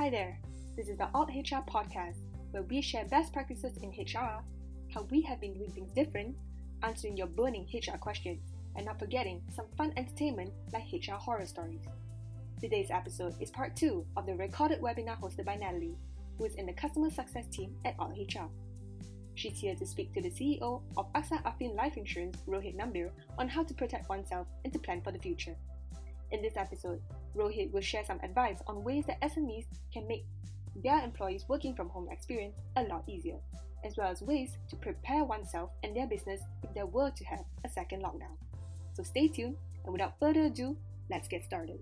Hi there, this is the Alt HR podcast where we share best practices in HR, how we have been doing things different, answering your burning HR questions, and not forgetting some fun entertainment like HR horror stories. Today's episode is part two of the recorded webinar hosted by Natalie, who is in the customer success team at Alt HR. She's here to speak to the CEO of AXA Affin Life Insurance, Rohit Nambiar, on how to protect oneself and to plan for the future. In this episode, Rohit will share some advice on ways that SMEs can make their employees' working from home experience a lot easier, as well as ways to prepare oneself and their business if there were to have a second lockdown. So stay tuned, and without further ado, let's get started.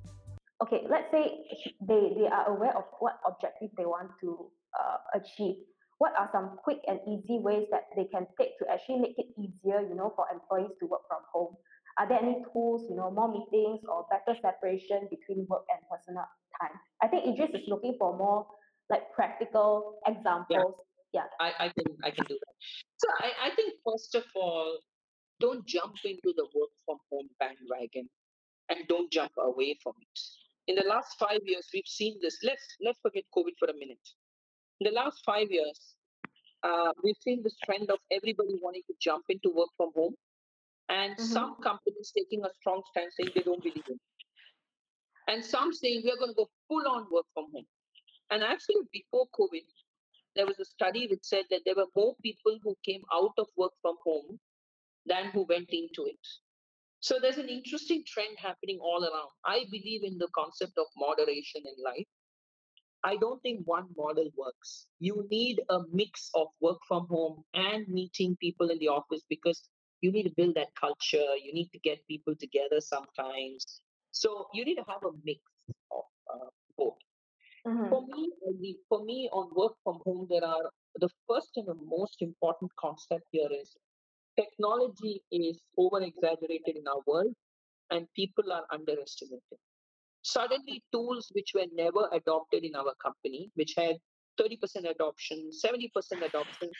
Okay, let's say they, they are aware of what objective they want to uh, achieve. What are some quick and easy ways that they can take to actually make it easier, you know, for employees to work from home? Are there any tools, you know, more meetings or better separation between work and personal time? I think Idris is looking for more like practical examples. Yeah. I, I can I can do that. So I, I think first of all, don't jump into the work from home bandwagon and don't jump away from it. In the last five years, we've seen this. Let's let's forget COVID for a minute. In the last five years, uh, we've seen this trend of everybody wanting to jump into work from home, and Mhm. some companies taking a strong stand saying they don't believe in, it. and some saying we are going to go full on work from home. And actually, before COVID, there was a study which said that there were more people who came out of work from home than who went into it. So there's an interesting trend happening all around. I believe in the concept of moderation in life. I don't think one model works. You need a mix of work from home and meeting people in the office because you need to build that culture. You need to get people together sometimes. So you need to have a mix of uh, both. Mhm. For me, the- for me on work from home, there are the first and the most important concept here is technology is over exaggerated in our world and people are underestimated. Suddenly, tools which were never adopted in our company, which had 30% adoption, 70% adoption,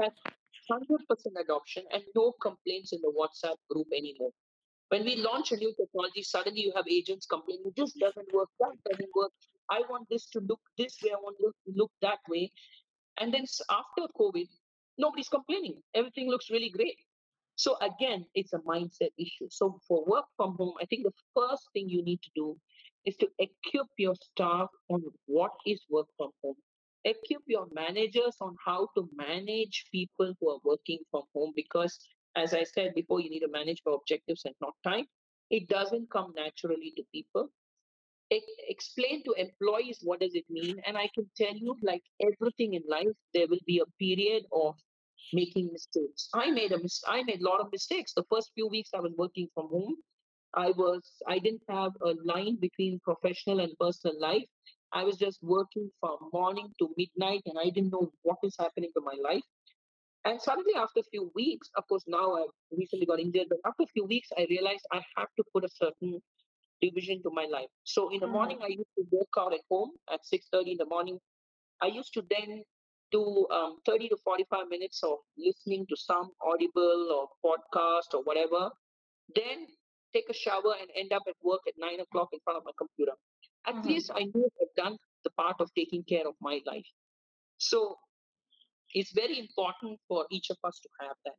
have 100% adoption and no complaints in the WhatsApp group anymore. When we launch a new technology, suddenly you have agents complaining, this doesn't work, that doesn't work. I want this to look this way, I want to look that way. And then after COVID, nobody's complaining. Everything looks really great. So again, it's a mindset issue. So for work from home, I think the first thing you need to do is to equip your staff on what is work from home. Equip your managers on how to manage people who are working from home because as I said before, you need to manage for objectives and not time. It doesn't come naturally to people. Explain to employees what does it mean and i can tell you like everything in life there will be a period of making mistakes. I made a mis- i made a lot of mistakes. The first few weeks i was working from home i was i didn't have a line between professional and personal life i was just working from morning to midnight and i didn't know what is happening to my life and suddenly after a few weeks of course now i've recently got injured but after a few weeks i realized i have to put a certain division to my life. So in the Mhm. morning, I used to work out at home at 6.30 in the morning. I used to then do um, 30 to 45 minutes of listening to some audible or podcast or whatever. Then take a shower and end up at work at 9 o'clock in front of my computer. At Mhm. least I knew I've done the part of taking care of my life. So it's very important for each of us to have that.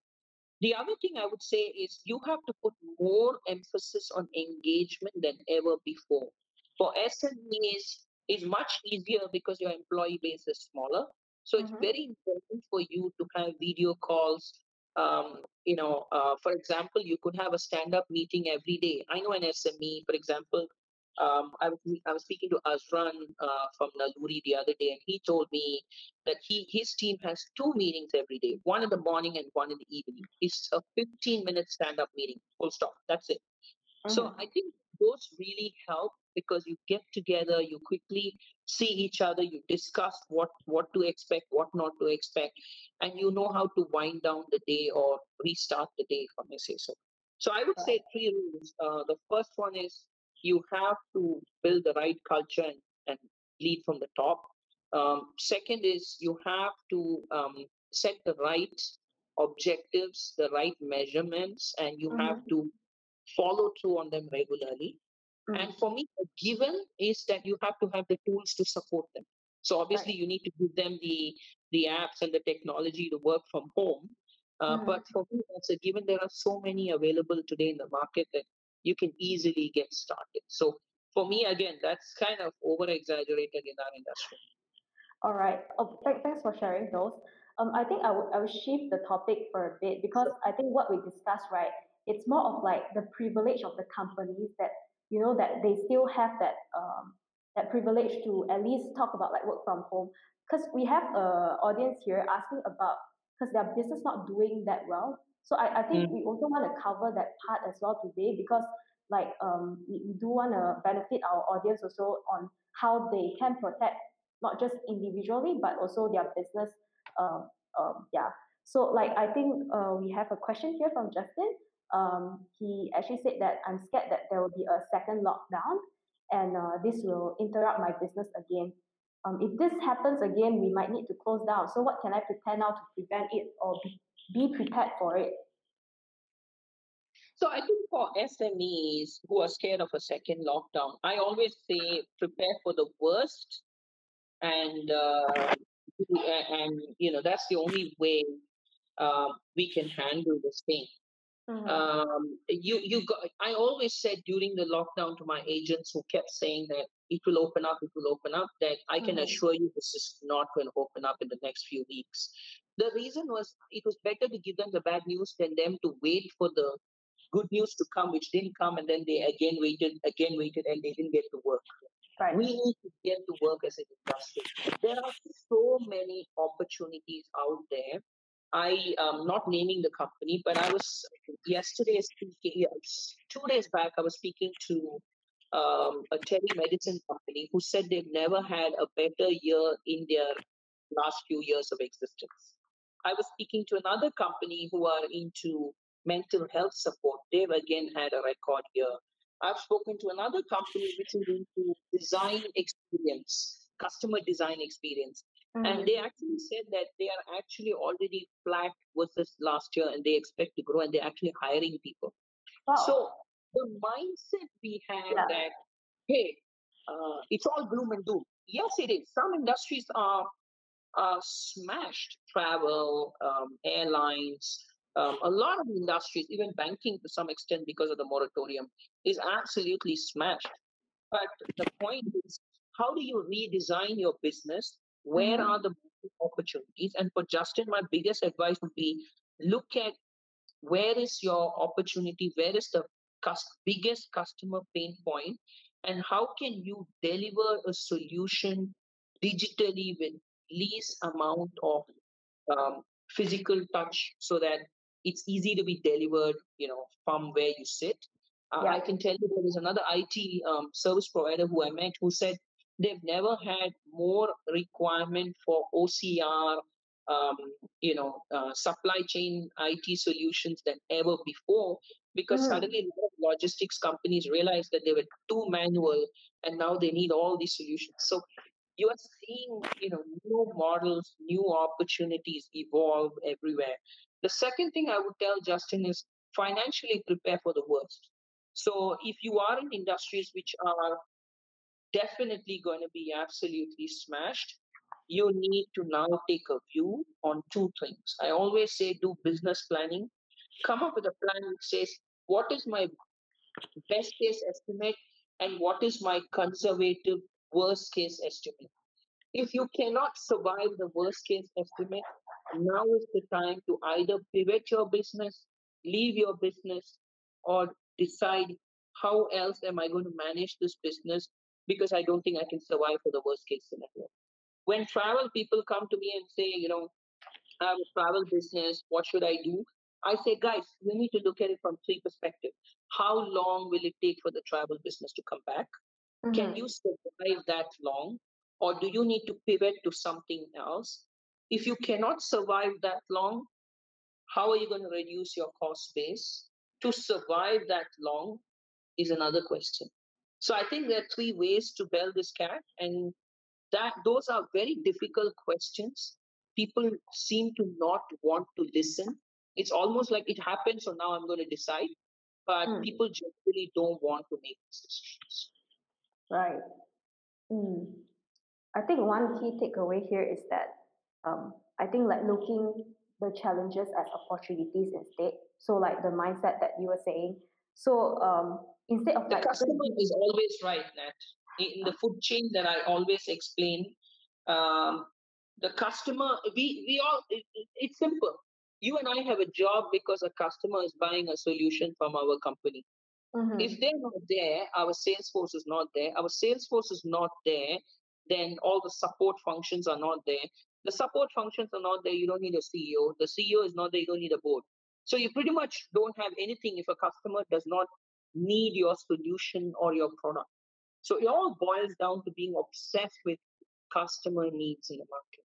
The other thing I would say is you have to put more emphasis on engagement than ever before. For SMEs, it's much easier because your employee base is smaller. So it's Mhm. very important for you to have video calls. Um, you know, uh, for example, you could have a stand-up meeting every day. I know an SME, for example, um, I was I was speaking to Azran uh, from Naluri the other day, and he told me that he his team has two meetings every day, one in the morning and one in the evening. It's a 15 minute stand up meeting, full stop. That's it. So Mhm. I think those really help because you get together, you quickly see each other, you discuss what what to expect, what not to expect, and you know how to wind down the day or restart the day, if I may say so. So I would say three rules. Uh, the first one is you have to build the right culture and, and lead from the top. Um, second is you have to um, set the right objectives, the right measurements, and you have Mhm. to follow through on them regularly. Mhm. And for me, a given is that you have to have the tools to support them. So obviously, right. you need to give them the the apps and the technology to work from home. Uh, mm. But for me, that's a given. There are so many available today in the market that you can easily get started. So for me, again, that's kind of over exaggerated in our industry. All right. Oh, th- thanks for sharing those. Um, I think I would I would shift the topic for a bit because I think what we discussed, right, it's more of like the privilege of the companies that you know that they still have that um that privilege to at least talk about like work from home because we have a audience here asking about because their business not doing that well. So I, I think mm. we also want to cover that part as well today because like um we, we do want to benefit our audience also on how they can protect not just individually but also their business um, um yeah. So like i think uh, we have a question here from justin. Um he actually said that i'm scared that there will be a second lockdown and uh, this will interrupt my business again. Um, if this happens again we might need to close down. So what can i prepare now to prevent it or be, be prepared for it so I think for SMEs who are scared of a second lockdown, I always say prepare for the worst, and uh, and you know that's the only way uh, we can handle this thing. Mm-hmm. Um, you you got. I always said during the lockdown to my agents who kept saying that it will open up, it will open up. That I can mm-hmm. assure you this is not going to open up in the next few weeks. The reason was it was better to give them the bad news than them to wait for the good news to come, which didn't come, and then they again waited, again waited, and they didn't get to work. Right. We need to get to work as an industry. There are so many opportunities out there. I am not naming the company, but I was yesterday speaking, two days back, I was speaking to um, a telemedicine company who said they've never had a better year in their last few years of existence. I was speaking to another company who are into mental health support. They've again had a record year. I've spoken to another company which is into design experience, customer design experience. Mm-hmm. And they actually said that they are actually already flat versus last year and they expect to grow and they're actually hiring people. Wow. So the mindset we have yeah. that, hey, uh, it's all gloom and doom. Yes, it is. Some industries are, are smashed travel, um, airlines, um, a lot of industries, even banking to some extent because of the moratorium, is absolutely smashed. But the point is, how do you redesign your business? Where mm-hmm. are the opportunities? And for Justin, my biggest advice would be look at where is your opportunity, where is the biggest customer pain point, and how can you deliver a solution digitally with least amount of um, physical touch so that it's easy to be delivered, you know, from where you sit. Uh, yeah. I can tell you there was another IT um, service provider who I met who said they've never had more requirement for OCR, um, you know, uh, supply chain IT solutions than ever before because mm. suddenly logistics companies realized that they were too manual and now they need all these solutions. So you are seeing, you know, new models, new opportunities evolve everywhere. The second thing I would tell Justin is financially prepare for the worst. So if you are in industries which are definitely going to be absolutely smashed, you need to now take a view on two things. I always say do business planning. Come up with a plan which says, what is my best case estimate and what is my conservative worst case estimate? If you cannot survive the worst case estimate, now is the time to either pivot your business, leave your business, or decide how else am I going to manage this business because I don't think I can survive for the worst case scenario. When travel people come to me and say, you know, I have a travel business, what should I do? I say, guys, we need to look at it from three perspectives. How long will it take for the travel business to come back? Mm-hmm. Can you survive that long? Or do you need to pivot to something else? If you cannot survive that long, how are you going to reduce your cost base? To survive that long is another question. So I think there are three ways to bell this cat, and that those are very difficult questions. People seem to not want to listen. It's almost like it happened, so now I'm going to decide. But mm. people generally don't want to make decisions. Right. Mm. I think one key takeaway here is that um, I think like looking the challenges as opportunities instead. So like the mindset that you were saying. So um, instead of the like customer is always right, Nat. In the food chain that I always explain, um, the customer we we all it, it's simple. You and I have a job because a customer is buying a solution from our company. Mhm. If they're not there, our sales force is not there. Our sales force is not there, then all the support functions are not there. The support functions are not there. You don't need a CEO. The CEO is not there. You don't need a board. So you pretty much don't have anything if a customer does not need your solution or your product. So it all boils down to being obsessed with customer needs in the market.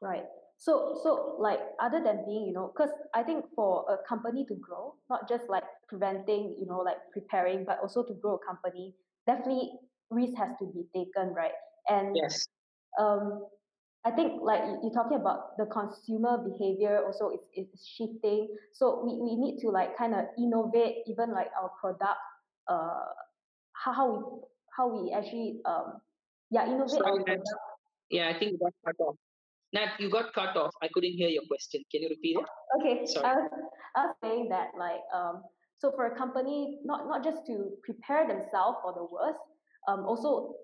Right. So, so like other than being, you know, because I think for a company to grow, not just like preventing, you know, like preparing, but also to grow a company, definitely risk has to be taken, right? And Yes. um, I think like you- you're talking about the consumer behavior also is, is shifting. So we, we need to like kind of innovate even like our product, uh, how, how we how we actually um yeah innovate our product Yeah, I think got cut off. Nat, you got cut off. I couldn't hear your question. Can you repeat it? Okay, Sorry. I was, I was saying that like um so for a company not not just to prepare themselves for the worst, um also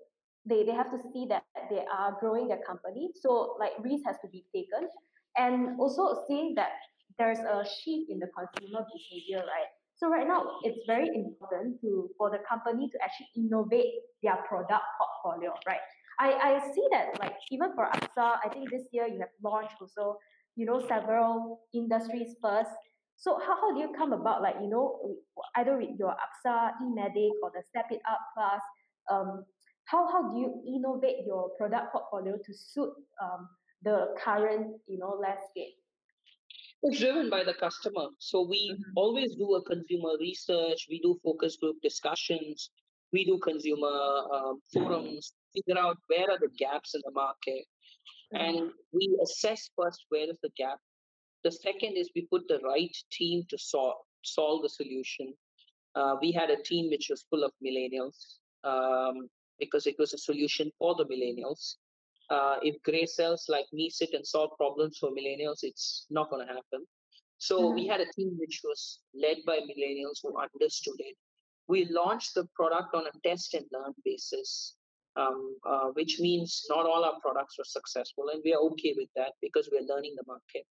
they, they have to see that they are growing their company. So like risk has to be taken. And also seeing that there's a shift in the consumer behavior, right? So right now it's very important to for the company to actually innovate their product portfolio, right? I, I see that like even for AXA, I think this year you have launched also you know several industries first so how, how do you come about like you know either with your AXA eMedic or the Step It Up class um how how do you innovate your product portfolio to suit um the current you know landscape It's driven by the customer. So we Mhm. always do a consumer research. We do focus group discussions. We do consumer um, forums. Figure out where are the gaps in the market, Mhm. and we assess first where is the gap. The second is we put the right team to solve solve the solution. Uh, we had a team which was full of millennials um, because it was a solution for the millennials. Uh, if gray cells like me sit and solve problems for millennials, it's not going to happen. So we Mhm. had a team which was led by millennials who understood it. We launched the product on a test and learn basis, um, uh, which means not all our products were successful, and we are okay with that because we're learning the market.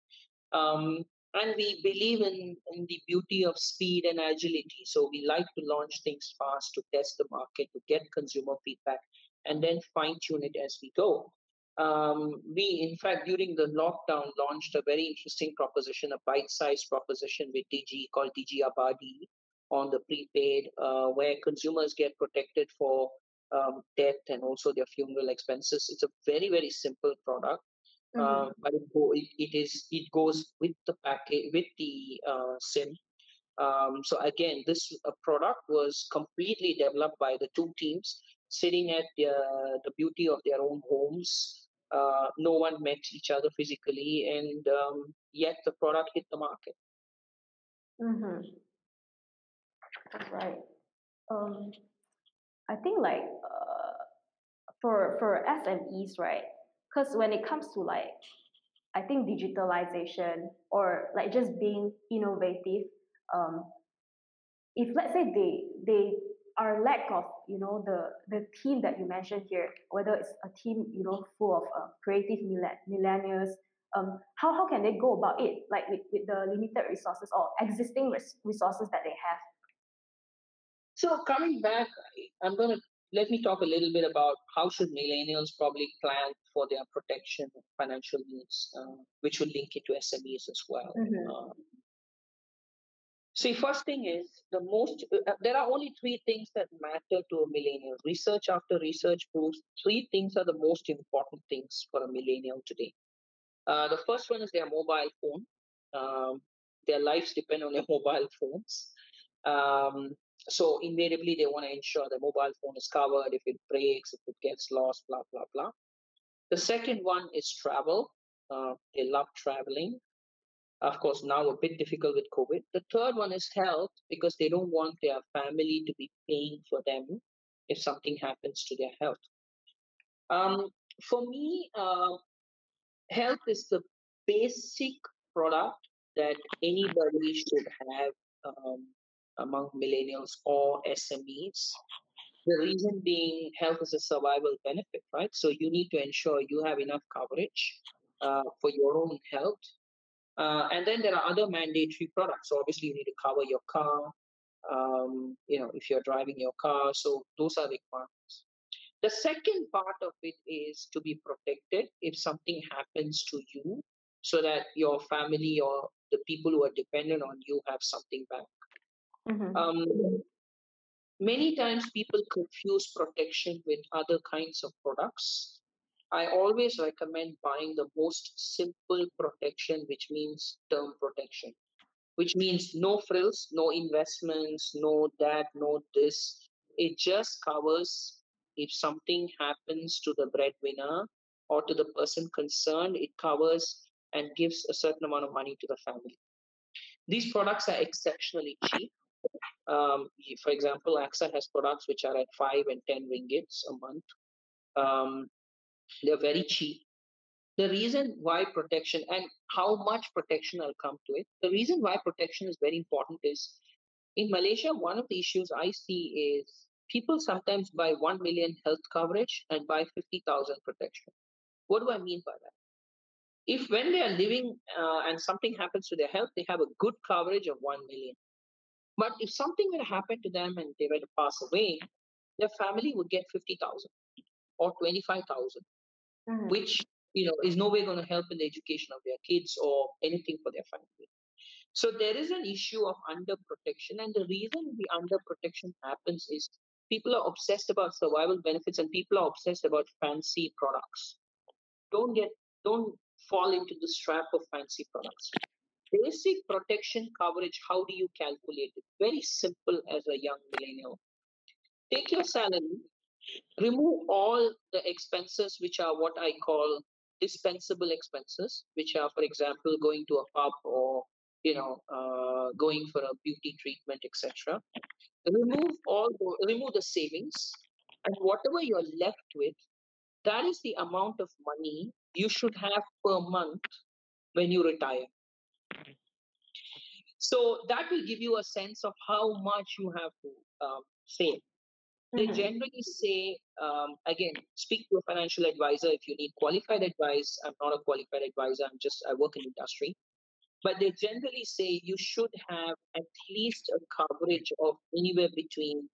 Um, and we believe in, in the beauty of speed and agility. So we like to launch things fast to test the market, to get consumer feedback, and then fine tune it as we go. Um, we, in fact, during the lockdown, launched a very interesting proposition, a bite sized proposition with Digi called Digi Abadi on the prepaid, uh, where consumers get protected for um, death and also their funeral expenses. It's a very, very simple product Mhm. uh, but it, go, it, it is it goes with the package with the uh, sim um, so again this uh, product was completely developed by the two teams sitting at the, the beauty of their own homes uh, no one met each other physically and um, yet the product hit the market Mhm. Right. Um, I think like uh, for for SMEs, right? Because when it comes to like, I think digitalization or like just being innovative, um, if let's say they they are lack of you know the the team that you mentioned here, whether it's a team you know full of uh, creative millen- millennials, um, how how can they go about it like with, with the limited resources or existing res- resources that they have? So coming back, I'm going to let me talk a little bit about how should millennials probably plan for their protection financial needs, uh, which will link it to SMEs as well. Mhm. Um, see, first thing is the most. Uh, uh, there are only three things that matter to a millennial. Research after research proves three things are the most important things for a millennial today. Uh, the first one is their mobile phone. Um, their lives depend on their mobile phones. Um, so invariably, they want to ensure the mobile phone is covered if it breaks, if it gets lost, blah blah blah. The second one is travel. Uh, they love traveling. Of course, now a bit difficult with COVID. The third one is health because they don't want their family to be paying for them if something happens to their health. Um, for me, uh, health is the basic product that anybody should have um, among millennials or SMEs. The reason being health is a survival benefit, right? So you need to ensure you have enough coverage uh, for your own health. Uh, and then there are other mandatory products. So obviously you need to cover your car, um, you know, if you're driving your car. So those are requirements. The second part of it is to be protected if something happens to you so that your family or the people who are dependent on you have something back. Mm-hmm. Um, many times people confuse protection with other kinds of products. I always recommend buying the most simple protection, which means term protection, which means no frills, no investments, no that, no this. It just covers if something happens to the breadwinner or to the person concerned, it covers and gives a certain amount of money to the family. These products are exceptionally cheap. Um, for example, AXA has products which are at 5 and 10 ringgits a month. Um, they're very cheap. The reason why protection and how much protection I'll come to it. The reason why protection is very important is in Malaysia, one of the issues I see is people sometimes buy 1 million health coverage and buy 50,000 protection. What do I mean by that? If when they are living uh, and something happens to their health, they have a good coverage of 1 million. But if something were to happen to them and they were to pass away, their family would get 50,000 or 25,000, mm-hmm. which you know is no way going to help in the education of their kids or anything for their family. So there is an issue of under protection, and the reason the under protection happens is people are obsessed about survival benefits and people are obsessed about fancy products. Don't get don't fall into this trap of fancy products. Basic protection coverage, how do you calculate it? Very simple as a young millennial. Take your salary, remove all the expenses which are what I call dispensable expenses, which are, for example, going to a pub or you know uh, going for a beauty treatment, etc. Remove all remove the savings, and whatever you're left with, that is the amount of money you should have per month when you retire. So that will give you a sense of how much you have to um, save. They mm-hmm. generally say, um, again, speak to a financial advisor if you need qualified advice. I'm not a qualified advisor. I'm just I work in industry, but they generally say you should have at least a coverage of anywhere between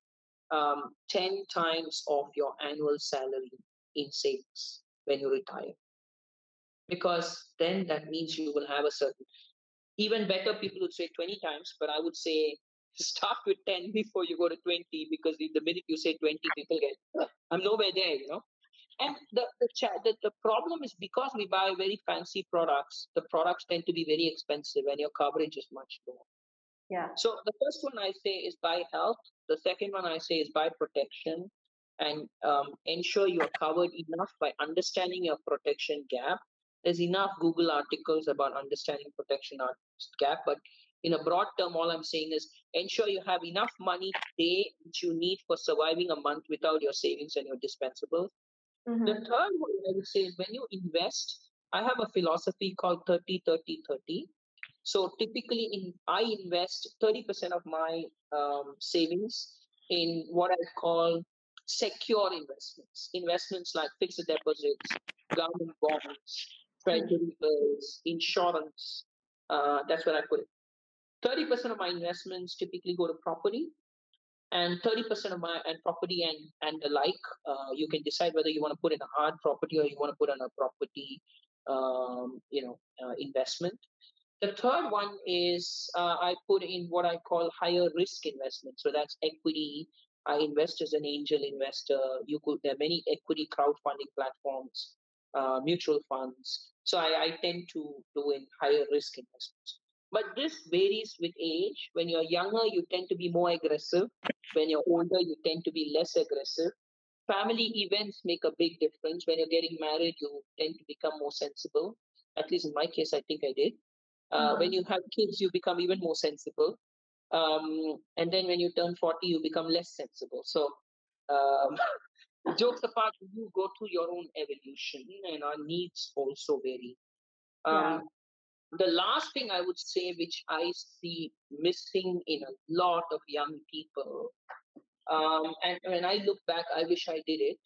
um, ten times of your annual salary in savings when you retire because then that means you will have a certain even better people would say 20 times but i would say start with 10 before you go to 20 because the, minute you say 20 people get i'm nowhere there you know? And the the, the the problem is because we buy very fancy products the products tend to be very expensive and your coverage is much lower. Yeah. So the first one i say is buy health. The second one i say is buy protection and um, ensure you are covered enough by understanding your protection gap there's enough Google articles about understanding protection gap, but in a broad term, all I'm saying is ensure you have enough money today which you need for surviving a month without your savings and your dispensables. Mm-hmm. The third one I would say is when you invest, I have a philosophy called 30 30 30. So typically, in I invest 30% of my um, savings in what I call secure investments, investments like fixed deposits, government bonds, treasury bills, insurance. Uh, that's where I put it. 30% of my investments typically go to property, and 30% of my and property and and the like. Uh, you can decide whether you want to put in a hard property or you want to put in a property, um, you know, uh, investment. The third one is uh, I put in what I call higher risk investment. So that's equity. I invest as an angel investor. You could there are many equity crowdfunding platforms, uh, mutual funds. So I, I tend to do in higher risk investments. But this varies with age. When you're younger, you tend to be more aggressive. When you're older, you tend to be less aggressive. Family events make a big difference. When you're getting married, you tend to become more sensible. At least in my case, I think I did. Uh, mm-hmm. When you have kids, you become even more sensible. Um, and then when you turn 40, you become less sensible. So um, jokes apart, you go through your own evolution, and our needs also vary. Yeah. Um, the last thing I would say, which I see missing in a lot of young people, um, and when I look back, I wish I did it,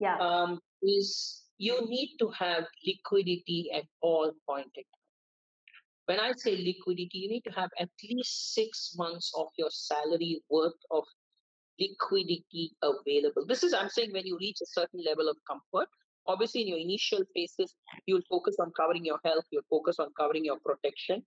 Yeah. um, is you need to have liquidity at all point in time. When I say liquidity, you need to have at least six months of your salary worth of liquidity available. This is, I'm saying, when you reach a certain level of comfort. Obviously, in your initial phases, you'll focus on covering your health, you'll focus on covering your protection.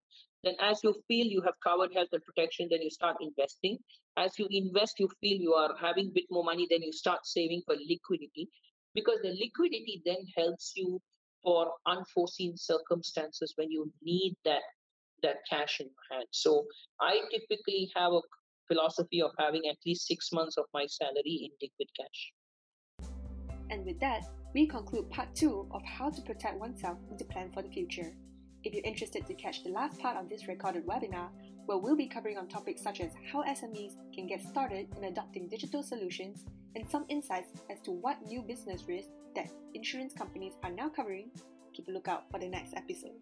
Then, as you feel you have covered health and protection, then you start investing. As you invest, you feel you are having a bit more money, then you start saving for liquidity because the liquidity then helps you for unforeseen circumstances when you need that that cash in your hand. So I typically have a philosophy of having at least six months of my salary in liquid cash. And with that, we conclude part two of how to protect oneself and to plan for the future. If you're interested to catch the last part of this recorded webinar, where we'll be covering on topics such as how SMEs can get started in adopting digital solutions and some insights as to what new business risks that insurance companies are now covering, keep a lookout for the next episode.